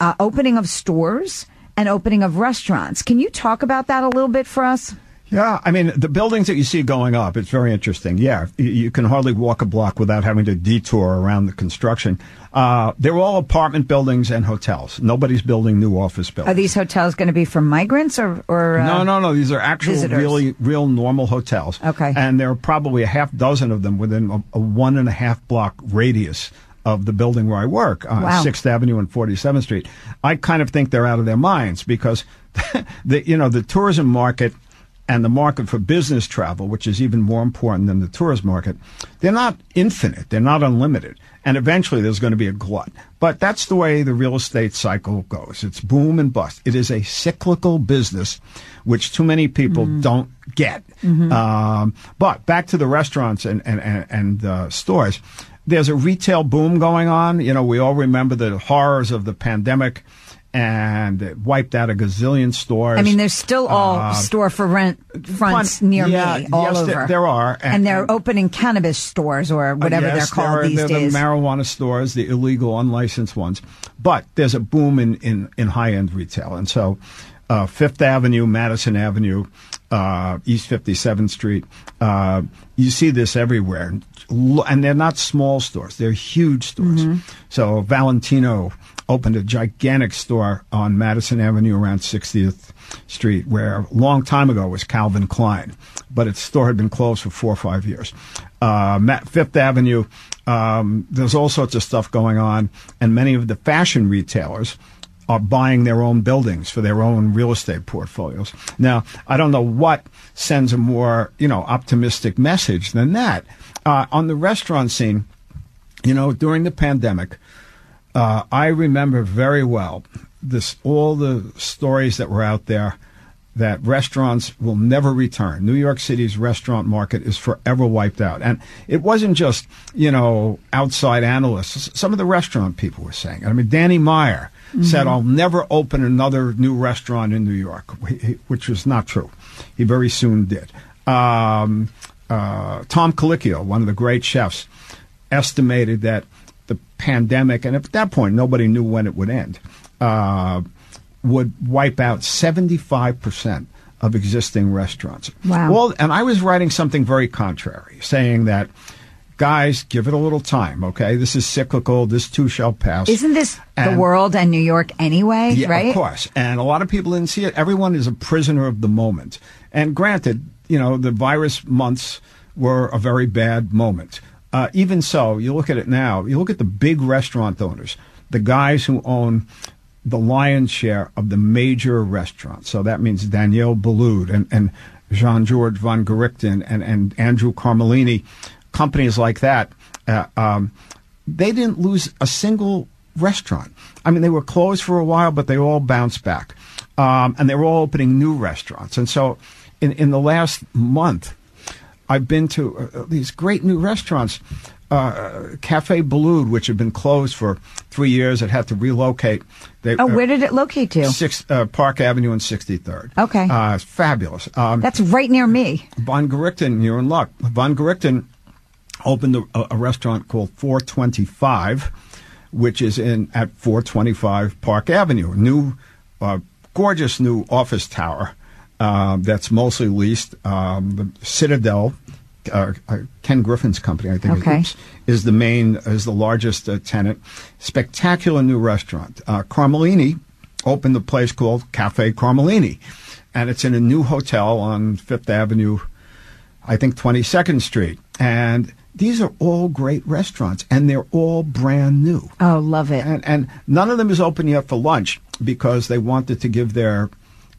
Speaker 3: uh, opening of stores and opening of restaurants. Can you talk about that a little bit for us?
Speaker 4: Yeah, I mean the buildings that you see going up, it's very interesting. Yeah, you, can hardly walk a block without having to detour around the construction. Uh, they're all apartment buildings and hotels. Nobody's building new office buildings.
Speaker 3: Are these hotels going to be for migrants or, or uh,
Speaker 4: no, no, no. These are actual,
Speaker 3: visitors?
Speaker 4: really, real normal hotels.
Speaker 3: Okay.
Speaker 4: And there are probably a half dozen of them within a, a one and a half block radius of the building where I work, uh,
Speaker 3: Wow.
Speaker 4: Sixth Avenue and Forty Seventh Street. I kind of think they're out of their minds because the you know the tourism market and the market for business travel, which is even more important than the tourist market, they're not infinite. They're not unlimited. And eventually there's going to be a glut. But that's the way the real estate cycle goes. It's boom and bust. It is a cyclical business, which too many people don't get. Um, but back to the restaurants and, and, and, and uh, stores. There's a retail boom going on. You know, we all remember the horrors of the pandemic and it wiped out a gazillion stores.
Speaker 3: I mean, there's still all
Speaker 4: Uh,
Speaker 3: store for rent fronts
Speaker 4: fun-
Speaker 3: near
Speaker 4: yeah,
Speaker 3: me, all
Speaker 4: yes,
Speaker 3: over.
Speaker 4: there- there are,
Speaker 3: and,
Speaker 4: and-
Speaker 3: they're opening cannabis stores or whatever
Speaker 4: Uh,
Speaker 3: they're called
Speaker 4: there are,
Speaker 3: these
Speaker 4: they're
Speaker 3: days.
Speaker 4: the marijuana stores, the illegal, unlicensed ones. But there's a boom in, in, in high end retail. And so uh, Fifth Avenue, Madison Avenue, uh, East 57th Street, uh, you see this everywhere. And they're not small stores, they're huge stores.
Speaker 3: Mm-hmm.
Speaker 4: So Valentino opened a gigantic store on Madison Avenue around 60th Street, where a long time ago was Calvin Klein, but its store had been closed for four or five years. Uh, Fifth Avenue, um, there's all sorts of stuff going on, and many of the fashion retailers are buying their own buildings for their own real estate portfolios. Now, I don't know what sends a more, you know, optimistic message than that. Uh, on the restaurant scene, you know, during the pandemic, uh, I remember very well this all the stories that were out there that restaurants will never return. New York City's restaurant market is forever wiped out. And it wasn't just, you know, outside analysts. Some of the restaurant people were saying. it. I mean, Danny Meyer said, I'll never open another new restaurant in New York, which was not true. He very soon did. Um, uh, Tom Colicchio, one of the great chefs, estimated that the pandemic, and at that point nobody knew when it would end, uh, would wipe out 75% of existing restaurants.
Speaker 3: Wow.
Speaker 4: Well, and I was writing something very contrary, saying that, guys, give it a little time, okay? This is cyclical. This too shall pass.
Speaker 3: Isn't this the world and New York anyway?
Speaker 4: yeah,
Speaker 3: right?
Speaker 4: Of course. And a lot of people didn't see it. Everyone is a prisoner of the moment. And granted, you know, the virus months were a very bad moment. Uh, even so, you look at it now, you look at the big restaurant owners, the guys who own the lion's share of the major restaurants. So that means Daniel Boulud and, and Jean-Georges Vongerichten and, and Andrew Carmellini, companies like that. Uh, um, they didn't lose a single restaurant. I mean, they were closed for a while, but they all bounced back. Um, and they were all opening new restaurants. And so in in the last month, I've been to uh, these great new restaurants. Uh, Cafe Boulud, which had been closed for three years, it had to relocate. They,
Speaker 3: Oh, where did it locate to?
Speaker 4: Six, uh, Park Avenue and 63rd.
Speaker 3: Okay.
Speaker 4: Uh, it's fabulous. Um,
Speaker 3: That's right near me.
Speaker 4: Vongerichten, you're in luck. Vongerichten opened a, a restaurant called 425, which is in at 425 Park Avenue. A new, uh, gorgeous new office tower uh, that's mostly leased. Um, the Citadel, uh, uh, Ken Griffin's company, I think, is-
Speaker 3: Okay.
Speaker 4: oops, is the main, is the largest uh, tenant. Spectacular new restaurant. Uh, Carmellini opened a place called Cafe Carmellini, and it's in a new hotel on Fifth Avenue, I think 22nd Street. And these are all great restaurants, and they're all brand new.
Speaker 3: Oh, love it.
Speaker 4: And, and none of them is open yet for lunch because they wanted to give their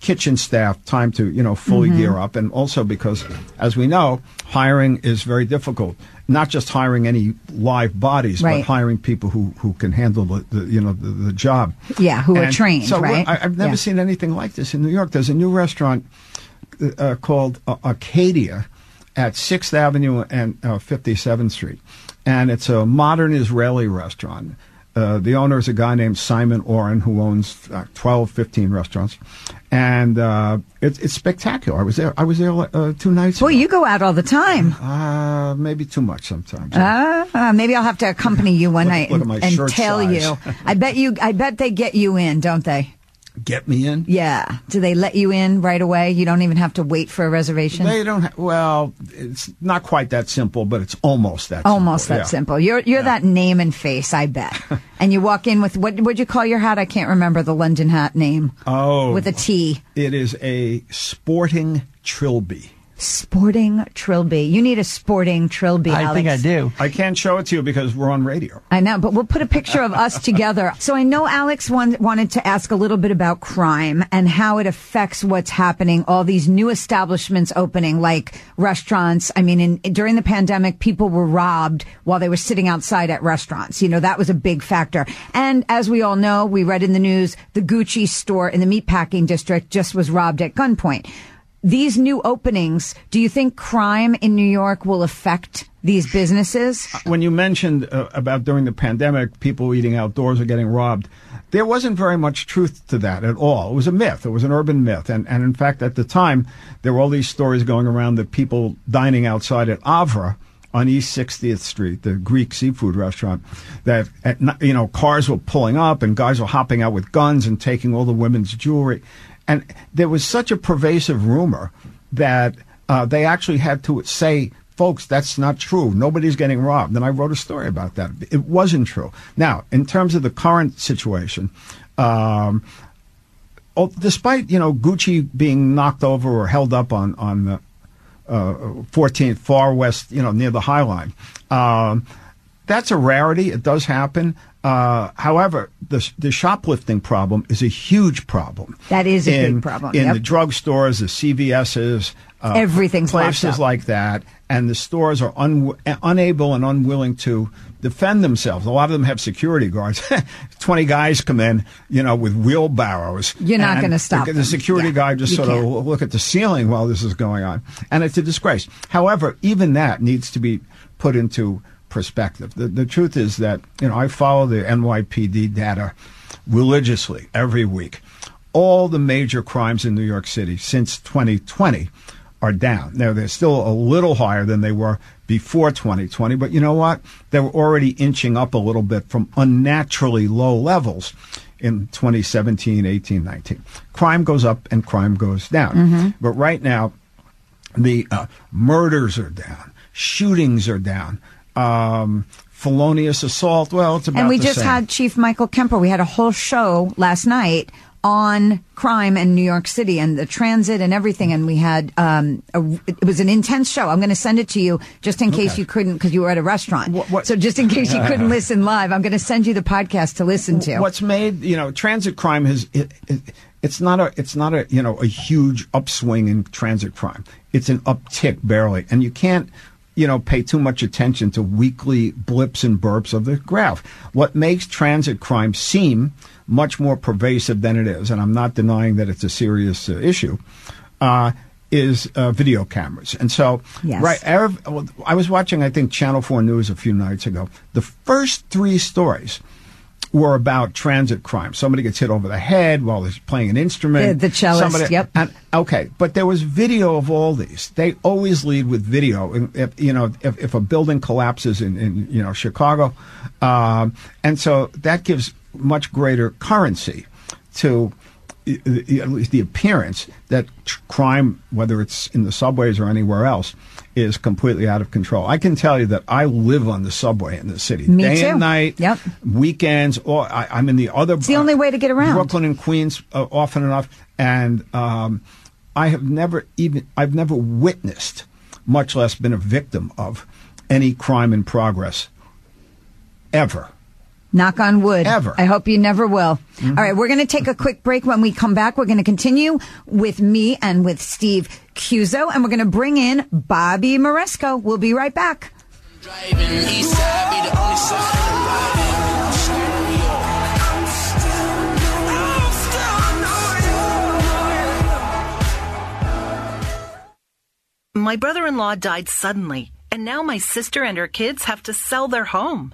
Speaker 4: kitchen staff time to, you know, fully
Speaker 3: Mm-hmm.
Speaker 15: Mhm.
Speaker 4: gear up. And also because, as we know, hiring is very difficult. Not just hiring any live bodies,
Speaker 3: Right.
Speaker 4: but hiring people who, who can handle the, the you know, the, the job.
Speaker 3: Yeah, who are trained,
Speaker 4: so
Speaker 3: right?
Speaker 4: I, I've never
Speaker 3: Yeah.
Speaker 4: seen anything like this in New York. There's a new restaurant uh, called uh, Arcadia at Sixth Avenue and uh, 57th Street, and it's a modern Israeli restaurant. Uh, the owner is a guy named Simon Oren who owns uh, 12, 15 restaurants, and uh, it's it's spectacular. I was there. I was there uh, two nights.
Speaker 3: Boy, you go out all the time.
Speaker 4: Uh, maybe too much sometimes.
Speaker 3: Ah, maybe I'll have to accompany you one
Speaker 4: Look-
Speaker 3: night
Speaker 4: look
Speaker 3: and, and tell
Speaker 4: size.
Speaker 3: you. I bet you. I bet they get you in, don't they?
Speaker 4: Get me in?
Speaker 3: Yeah. Do they let you in right away? You don't even have to wait for a reservation.
Speaker 4: They don't. Ha- well, it's not quite that simple, but it's almost that.
Speaker 3: Almost
Speaker 4: simple.
Speaker 3: that
Speaker 4: yeah.
Speaker 3: simple. You're you're that name and face, I bet. and you walk in with what would you call your hat? I can't remember the London hat name.
Speaker 4: Oh,
Speaker 3: With a T.
Speaker 4: It is a sporting trilby.
Speaker 3: Sporting Trilby. You need a sporting Trilby. I Alex.
Speaker 4: Think I do. I can't show it to you because we're on radio.
Speaker 3: I know, but we'll put a picture of us together. So I know Alex wan- wanted to ask a little bit about crime and how it affects what's happening. All these new establishments opening, like restaurants. I mean, in, during the pandemic, people were robbed while they were sitting outside at restaurants. You know, that was a big factor. And as we all know, we read in the news, the Gucci store in the meatpacking district just was robbed at gunpoint. These new openings, do you think crime in New York will affect these businesses?
Speaker 4: When you mentioned uh, about during the pandemic, people eating outdoors or getting robbed, there wasn't very much truth to that at all. It was a myth. It was an urban myth. And, and in fact, at the time, there were all these stories going around that people dining outside at Avra on East 60th Street, the Greek seafood restaurant, that, at, you know, cars were pulling up and guys were hopping out with guns and taking all the women's jewelry. And there was such a pervasive rumor that uh, they actually had to say, folks, that's not true. Nobody's getting robbed. And I wrote a story about that. It wasn't true. Now, in terms of the current situation, um, oh, despite you know Gucci being knocked over or held up on on the uh, 14th far west, you know, near the High Line. Um, that's a rarity. It does happen. Uh, however, the the shoplifting problem is a huge problem.
Speaker 3: That is a
Speaker 4: in,
Speaker 3: big problem,
Speaker 4: in
Speaker 3: yep.
Speaker 4: the drugstores, the CVS's, uh,
Speaker 3: Everything's
Speaker 4: places like that, and the stores are un- unable and unwilling to defend themselves. A lot of them have security guards. Twenty guys come in, you know, with wheelbarrows.
Speaker 3: You're not gonna stop
Speaker 4: The,
Speaker 3: them.
Speaker 4: the security
Speaker 3: Yeah,
Speaker 4: guy just sort of
Speaker 3: can't.
Speaker 4: look at the ceiling while this is going on, and it's a disgrace. However, even that needs to be put into perspective. The, the truth is that you know I follow the NYPD data religiously every week. All the major crimes in New York City since 2020 are down. Now they're still a little higher than they were before 2020, but you know what? They were already inching up a little bit from unnaturally low levels in 2017, 18, 19. Crime goes up and crime goes down.
Speaker 3: Mhm.
Speaker 4: But right now, the uh, murders are down, shootings are down, um, felonious assault. Well, it's about
Speaker 3: and we just
Speaker 4: same.
Speaker 3: had Chief Michael Kemper. We had a whole show last night on crime in New York City and the transit and everything. And we had um, a, it was an intense show. I'm going to send it to you just in case
Speaker 4: Okay.
Speaker 3: you couldn't because you were at a restaurant. So just in case you couldn't listen live, I'm going to send you the podcast to listen to.
Speaker 4: What's made you know transit crime has it, it, it's not a it's not a you know a huge upswing in transit crime. It's an uptick barely, and you can't you know pay too much attention to weekly blips and burps of the graph. What makes transit crime seem much more pervasive than it is, and I'm not denying that it's a serious uh, issue. Uh, is uh, video cameras. And so,
Speaker 3: Yes.
Speaker 4: right, I was watching, I think, Channel 4 News a few nights ago. The first three stories were about transit crime. Somebody gets hit over the head while they're playing an instrument.
Speaker 3: The- the cellist,
Speaker 4: Somebody-
Speaker 3: yep.
Speaker 4: and, okay, but there was video of all these. They always lead with video. If, you know, if, if a building collapses in, in you know Chicago, um, and so that gives much greater currency to at least the appearance that crime, whether it's in the subways or anywhere else, is completely out of control. I can tell you that I live on the subway in the city,
Speaker 3: Me
Speaker 4: day
Speaker 3: too.
Speaker 4: and night,
Speaker 3: Yep.
Speaker 4: weekends. Or I, I'm in the other.
Speaker 3: It's the only way to get around.
Speaker 4: Brooklyn and Queens uh, often enough, and um, I have never even I've never witnessed, much less been a victim of, any crime in progress. Ever.
Speaker 3: Knock on wood.
Speaker 4: Ever.
Speaker 3: I hope you never will.
Speaker 4: Mm-hmm.
Speaker 3: All right, we're going to take a quick break. When we come back, we're going to continue with me and with Steve Cuozzo, and we're going to bring in Bobby Moresco. We'll be right back.
Speaker 14: My brother in law died suddenly, and now my sister and her kids have to sell their home.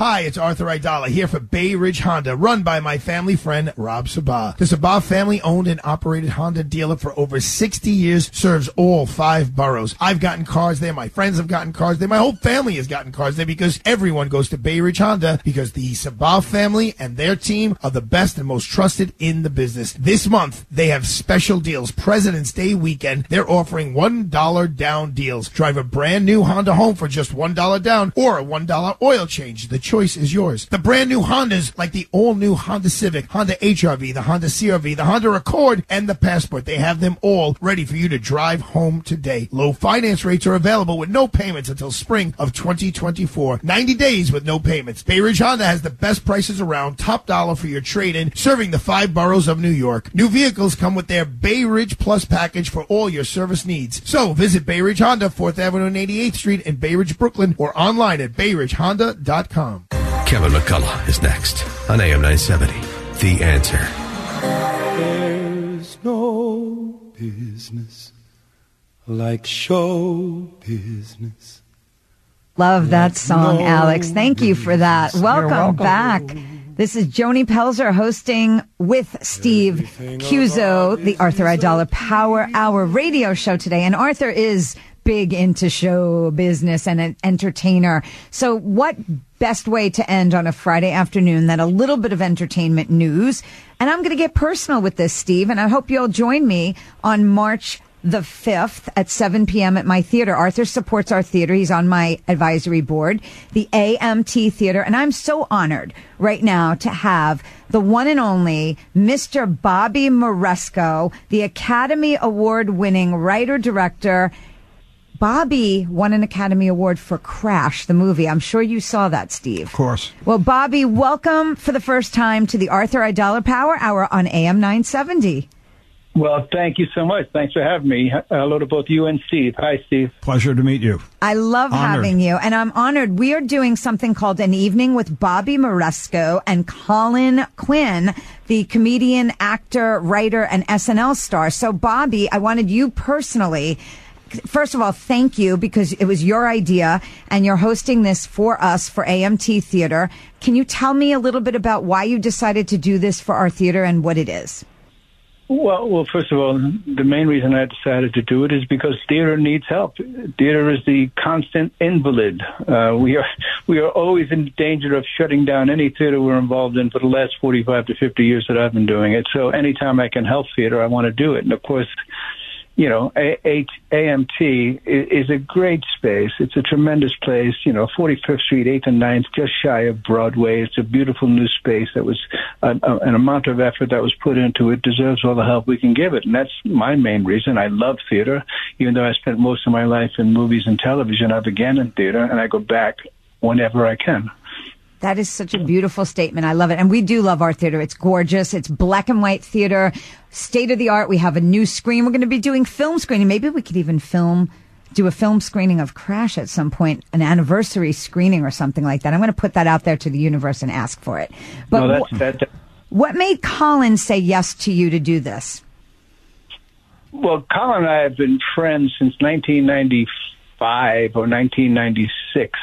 Speaker 5: Hi, it's Arthur Aidala here for Bay Ridge Honda, run by my family friend Rob Sabah. The Sabah family owned and operated Honda dealer for over 60 years serves all five boroughs. I've gotten cars there. My friends have gotten cars there. My whole family has gotten cars there because everyone goes to Bay Ridge Honda because the Sabah family and their team are the best and most trusted in the business. This month, they have special deals. President's Day weekend, they're offering $1 down deals. Drive a brand new Honda home for just $1 down or a $1 oil change. The choice is yours. The brand new Hondas, like the all new Honda Civic, Honda HRV, the Honda CRV, the Honda Accord, and the Passport. They have them all ready for you to drive home today. Low finance rates are available with no payments until spring of 2024. 90 days with no payments. Bay Ridge Honda has the best prices around, top dollar for your trade-in, serving the five boroughs of New York. New vehicles come with their Bay Ridge Plus package for all your service needs. So visit Bay Ridge Honda, 4th Avenue and 88th Street in Bay Ridge, Brooklyn, or online at bayridgehonda.com.
Speaker 16: Kevin McCullough is next on AM 970. The answer.
Speaker 10: There's no business like show business.
Speaker 3: Love that song,
Speaker 10: No
Speaker 3: Alex. Thank you for that. Welcome,
Speaker 10: welcome.
Speaker 3: back. This is Joni Pelzer hosting with Steve Cuozzo, the Arthur Aidala Power Hour radio show today. And Arthur is big into show business and an entertainer. So what best way to end on a Friday afternoon than a little bit of entertainment news? And I'm going to get personal with this, Steve, and I hope you'll join me on March the 5th at 7 p.m. at my theater. Arthur supports our theater. He's on my advisory board, the AMT Theater. And I'm so honored right now to have the one and only Mr. Bobby Moresco, the Academy Award winning writer director. Bobby won an Academy Award for Crash, the movie. I'm sure you saw that, Steve.
Speaker 4: Of course.
Speaker 3: Well, Bobby, welcome for the first time to the Arthur Aidala Power Hour on AM 970.
Speaker 15: Well, thank you so much. Thanks for having me. Hello to both you and Steve. Hi, Steve.
Speaker 4: Pleasure to meet you.
Speaker 3: I love
Speaker 4: Honored.
Speaker 3: having you, and I'm honored. We are doing something called an evening with Bobby Moresco and Colin Quinn, the comedian, actor, writer, and SNL star. So, Bobby, I wanted you personally. First of all, thank you because it was your idea and you're hosting this for us for AMT Theater. Can you tell me a little bit about why you decided to do this for our theater and what it is?
Speaker 15: Well, well, first of all, the main reason I decided to do it is because theater needs help. Theater is the constant invalid. Uh, we are we are always in danger of shutting down any theater we're involved in for the last 45 to 50 years that I've been doing it. So anytime I can help theater, I want to do it. And of course, you know, A- H- AMT is a great space. It's a tremendous place. You know, 45th Street, 8th and 9th, just shy of Broadway. It's a beautiful new space that was uh, uh, an amount of effort that was put into it deserves all the help we can give it. And that's my main reason. I love theater, even though I spent most of my life in movies and television. I began in theater, and I go back whenever I can.
Speaker 3: That is such a beautiful statement. I love it. And we do love our theater. It's gorgeous. It's black and white theater, state of the art. We have a new screen. We're going to be doing film screening. Maybe we could even film, do a film screening of Crash at some point, an anniversary screening or something like that. I'm going to put that out there to the universe and ask for it. But
Speaker 15: no, that's,
Speaker 3: wh-
Speaker 15: that,
Speaker 3: what made Colin say yes to you to do this?
Speaker 15: Well, Colin and I have been friends since 1995 or 1996.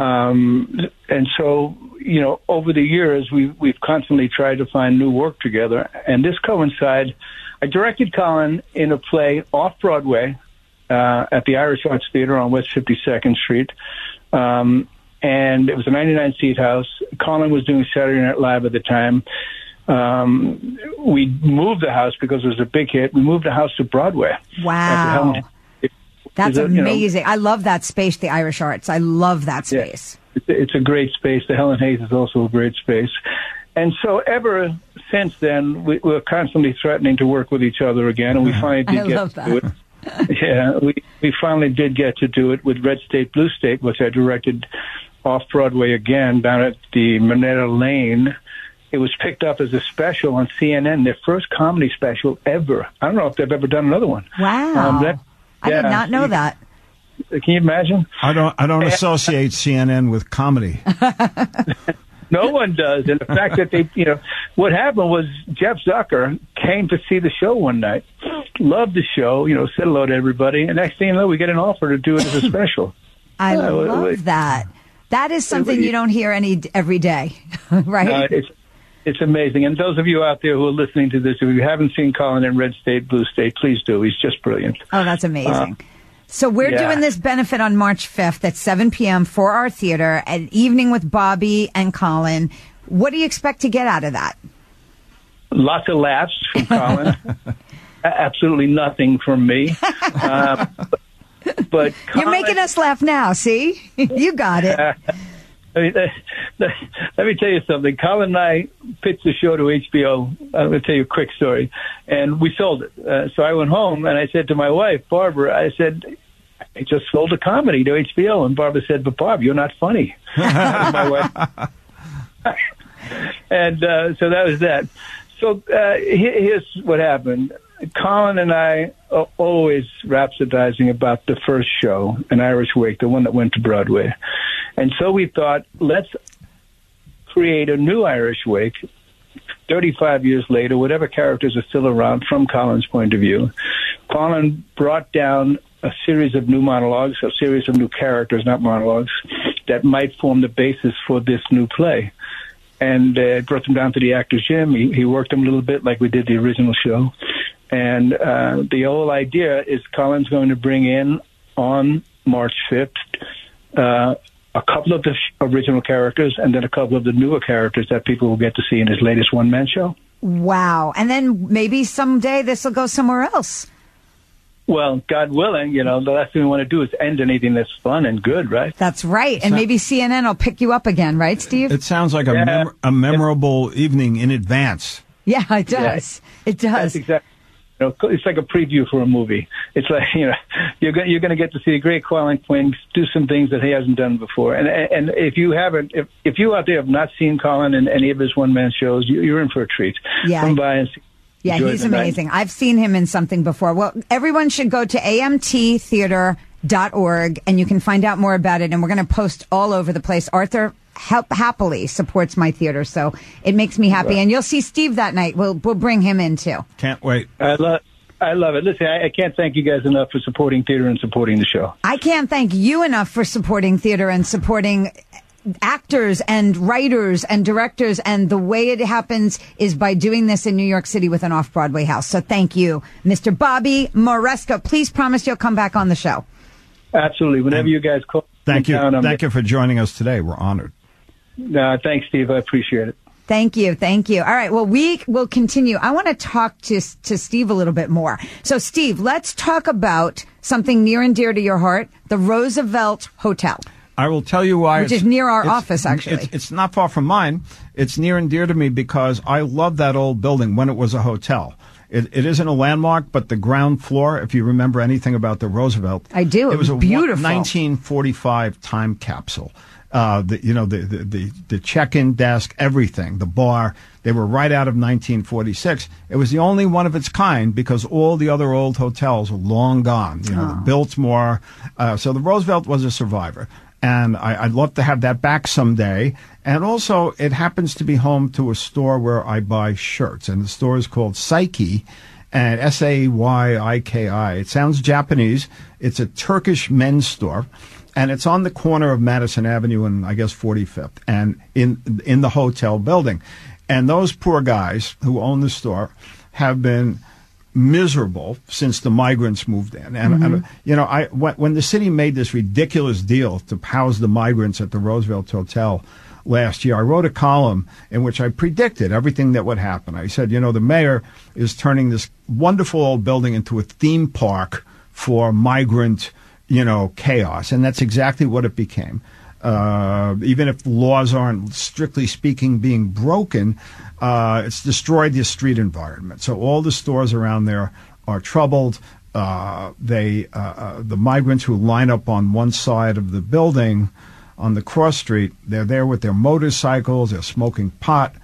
Speaker 15: Um, and so, you know, over the years, we, we've constantly tried to find new work together. And this coincided. I directed Colin in a play off Broadway uh, at the Irish Arts Theater on West 52nd Street. Um, and it was a 99 seat house. Colin was doing Saturday Night Live at the time. Um, we moved the house because it was a big hit. We moved the house to Broadway.
Speaker 3: Wow. That's
Speaker 15: a, you know,
Speaker 3: amazing. I love that space, the Irish Arts. I love that space.
Speaker 15: it's, it's a great space. The Helen Hayes is also a great space. And so ever since then, we, we're constantly threatening to work with each other again, and we finally did
Speaker 3: I
Speaker 15: get
Speaker 3: love
Speaker 15: to do it. yeah, we we finally did get to do it with Red State Blue State, which I directed off Broadway again down at the Minetta Lane. It was picked up as a special on CNN, their first comedy special ever. I don't know if they've ever done another one.
Speaker 3: Wow.
Speaker 15: Um, that-
Speaker 3: I did not know that.
Speaker 15: Can you imagine?
Speaker 4: I don't. I don't associate CNN with comedy.
Speaker 15: No one does. And the fact that they, you know, what happened was Jeff Zucker came to see the show one night, loved the show, you know, said hello to everybody. And next thing you know, we get an offer to do it as a special.
Speaker 3: I
Speaker 15: Uh, wait,
Speaker 3: love
Speaker 15: wait.
Speaker 3: that. That is something you don't hear any every day, right?
Speaker 15: Uh, it's it's amazing. And those of you out there who are listening to this, if you haven't seen Colin in Red State, Blue State, please do. He's just brilliant.
Speaker 3: Oh, that's amazing. so we're
Speaker 15: yeah.
Speaker 3: doing this benefit on March 5th at 7 p.m. for our theater, an evening with Bobby and Colin. What do you expect to get out of that?
Speaker 15: Lots of laughs from Colin. Absolutely nothing from me. Uh, but, but
Speaker 3: You're making us laugh now, see? you got it.
Speaker 15: I mean, uh, let me tell you something. Colin and I pitched the show to HBO. I'm going to tell you a quick story, and we sold it. Uh, so I went home and I said to my wife, Barbara, I said, I just sold a comedy to HBO, and Barbara said, "But Barb, you're not funny." My wife. and uh, so that was that. So uh, here's what happened. Colin and I are always rhapsodizing about the first show, An Irish Wake, the one that went to Broadway. And so we thought, let's create a new Irish Wake 35 years later, whatever characters are still around from Colin's point of view. Colin brought down a series of new monologues, a series of new characters, not monologues, that might form the basis for this new play. And uh, brought them down to the actor's gym. He, he worked them a little bit like we did the original show. And uh, the whole idea is Colin's going to bring in on March 5th uh, a couple of the original characters and then a couple of the newer characters that people will get to see in his latest one man show.
Speaker 3: Wow. And then maybe someday this will go somewhere else.
Speaker 15: Well, God willing, you know, the last thing we want to do is end anything that's fun and good, right?
Speaker 3: That's right. And maybe CNN will pick you up again, right, Steve?
Speaker 4: It sounds like a, mem- a memorable evening in advance.
Speaker 3: yeah, it does. It does.
Speaker 15: That's exactly. Know, it's like a preview for a movie. It's like you know, you're going you're going to get to see a great Colin Quinn do some things that he hasn't done before. And and if you haven't, if if you out there have not seen Colin in any of his one man shows, you, you're in for a treat.
Speaker 3: Yeah.
Speaker 15: Come by and see.
Speaker 3: Yeah,
Speaker 15: enjoy
Speaker 3: he's
Speaker 15: the night.
Speaker 3: amazing. I've seen him in something before. Well, everyone should go to amttheater.org and you can find out more about it. And we're going to post all over the place. Arthur help, happily supports my theater, so it makes me happy. And you'll see Steve that night. We'll we'll bring him in too.
Speaker 4: Can't wait.
Speaker 15: I love. I love it. Listen, I, I can't thank you guys enough for supporting theater and supporting the show.
Speaker 3: I can't thank you enough for supporting theater and supporting actors and writers and directors. And the way it happens is by doing this in New York City with an off Broadway house. So thank you, Mr. Bobby Moresco. Please promise you'll come back on the show.
Speaker 15: Absolutely. Whenever you guys call,
Speaker 4: Thank you.
Speaker 15: down, I'm
Speaker 4: Thank you for joining us today. We're honored.
Speaker 15: Uh, thanks, Steve. I appreciate it.
Speaker 3: Thank you. Thank you. All right. Well, we will continue. I want to talk to, to Steve a little bit more. So, Steve, let's talk about something near and dear to your heart the Roosevelt Hotel.
Speaker 4: I will tell you why.
Speaker 3: Which
Speaker 4: it's-
Speaker 3: is near our
Speaker 4: it's-
Speaker 3: office, actually.
Speaker 4: It's, it's not far from mine. It's near and dear to me because I love that old building when it was a hotel. It, it isn't a landmark, but the ground floor, if you remember anything about the Roosevelt,
Speaker 3: I do.
Speaker 4: It was a one-
Speaker 3: beautiful.
Speaker 4: 1945 time capsule. Uh, the, you know, the, the, the, the check-in desk, everything, the bar, they were right out of 1946. It was the only one of its kind because all the other old hotels were long gone. You know, the Biltmore. Uh, so the Roosevelt was a survivor. And I, I'd love to have that back someday. And also, it happens to be home to a store where I buy shirts. And the store is called Psyche and S A Y I K I. It sounds Japanese. It's a Turkish men's store, and it's on the corner of Madison Avenue and I guess 45th, and in in the hotel building. And those poor guys who own the store have been miserable since the migrants moved in. And, and mm-hmm. you know, I when, when the city made this ridiculous deal to house the migrants at the Roosevelt Hotel last year, I wrote a column in which I predicted everything that would happen. I said, you know, the mayor is turning this wonderful old building into a theme park for migrant, you know, chaos, and that's exactly what it became. Uh, even if laws aren't strictly speaking being broken, uh, it's destroyed the street environment. So all the stores around there are troubled. Uh, they, uh, uh, the migrants who line up on one side of the building on the cross street, they're there with their motorcycles, they're smoking pot,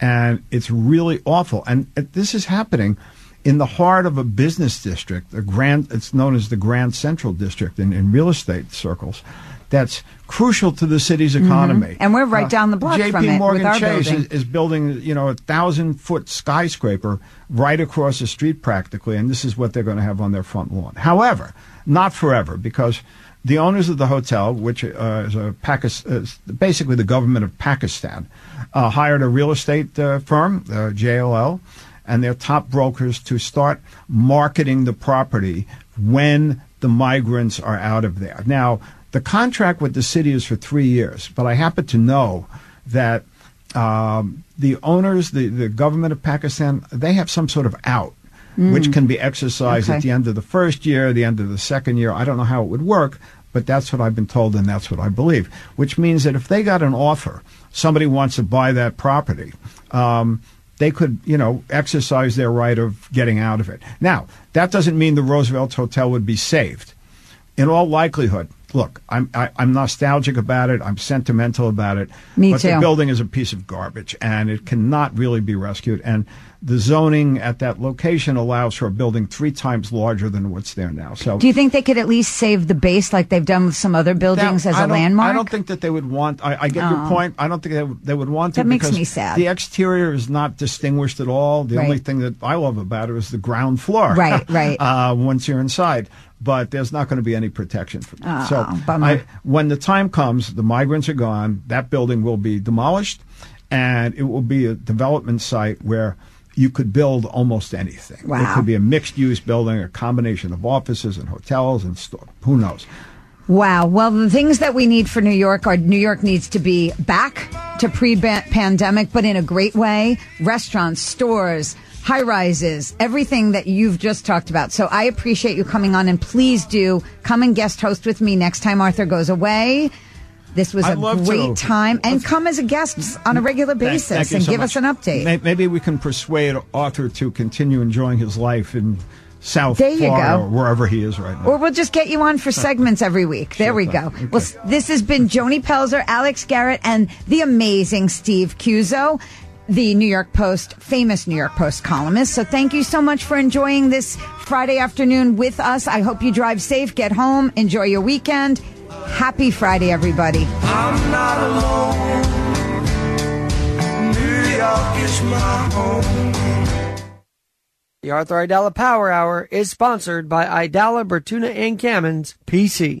Speaker 4: and it's really awful. And this is happening in the heart of a business district, a grand, it's known as the Grand Central District in, in real estate circles. That's crucial to the city's economy.
Speaker 3: Mhm. And we're right
Speaker 4: Uh,
Speaker 3: down the block
Speaker 4: JP
Speaker 3: from it
Speaker 4: Morgan Chase
Speaker 3: building.
Speaker 4: Is, is building, you know, a thousand foot skyscraper right across the street practically, and this is what they're going to have on their front lawn. However, not forever, because the owners of the hotel, which uh, is a Pakis- uh, basically the government of Pakistan, uh, hired a real estate uh, firm, uh, JLL, and their top brokers to start marketing the property when the migrants are out of there. Now, the contract with the city is for three years, but I happen to know that um, the owners, the, the government of Pakistan, they have some sort of out,
Speaker 3: Mm.
Speaker 4: which can be exercised
Speaker 3: Okay.
Speaker 4: at the end of the first year, the end of the second year. I don't know how it would work, but that's what I've been told and that's what I believe. Which means that if they got an offer, somebody wants to buy that property, um, they could, you know, exercise their right of getting out of it. Now, that doesn't mean the Roosevelt Hotel would be saved in all likelihood, look, I'm I, I'm nostalgic about it. I'm sentimental about it.
Speaker 3: Me
Speaker 4: but
Speaker 3: too.
Speaker 4: the building is a piece of garbage, and it cannot really be rescued. And the zoning at that location allows for a building three times larger than what's there now. So.
Speaker 3: Do you think they could at least save the base like they've done with some other buildings
Speaker 4: Now,
Speaker 3: as
Speaker 4: I
Speaker 3: a landmark?
Speaker 4: I don't think that they would want. I, I get
Speaker 3: Oh.
Speaker 4: your point. I don't think they they would want to.
Speaker 3: That makes me sad.
Speaker 4: The exterior is not distinguished at all. The
Speaker 3: Right.
Speaker 4: only thing that I love about it is the ground floor.
Speaker 3: Right, right.
Speaker 4: uh, once you're inside, but there's not going to be any protection for that.
Speaker 3: Oh,
Speaker 4: so. I, when the time comes, the migrants are gone. That building will be demolished, and it will be a development site where. You could build almost anything. It could be a mixed-use building, a combination of offices and hotels and store. Who knows?
Speaker 3: Wow. Well, the things that we need for New York are New York needs to be back to pre pandemic, but in a great way. Restaurants, stores, high rises, everything that you've just talked about. So I appreciate you coming on and please do come and guest host with me next time Arthur goes away. This was
Speaker 4: I'd
Speaker 3: a great
Speaker 4: to.
Speaker 3: time. And come as a guest on a regular basis
Speaker 4: thank you
Speaker 3: and
Speaker 4: so
Speaker 3: give
Speaker 4: much.
Speaker 3: us an update.
Speaker 4: May- Maybe we can persuade Arthur to continue enjoying his life in South
Speaker 3: There you
Speaker 4: Florida
Speaker 3: go.
Speaker 4: or wherever he is right now.
Speaker 3: Or we'll just get you on for segments every week. There we go. Well, this has been Joni Pelzer, Alex Garrett, and the amazing Steve Cuozzo, the New York Post, famous New York Post columnist. So thank you so much for enjoying this Friday afternoon with us. I hope you drive safe, get home, enjoy your weekend. Happy Friday, everybody.
Speaker 10: I'm not alone. New York is my home.
Speaker 17: The Arthur Aidala Power Hour is sponsored by Aidala Bertuna and Kamins, PC.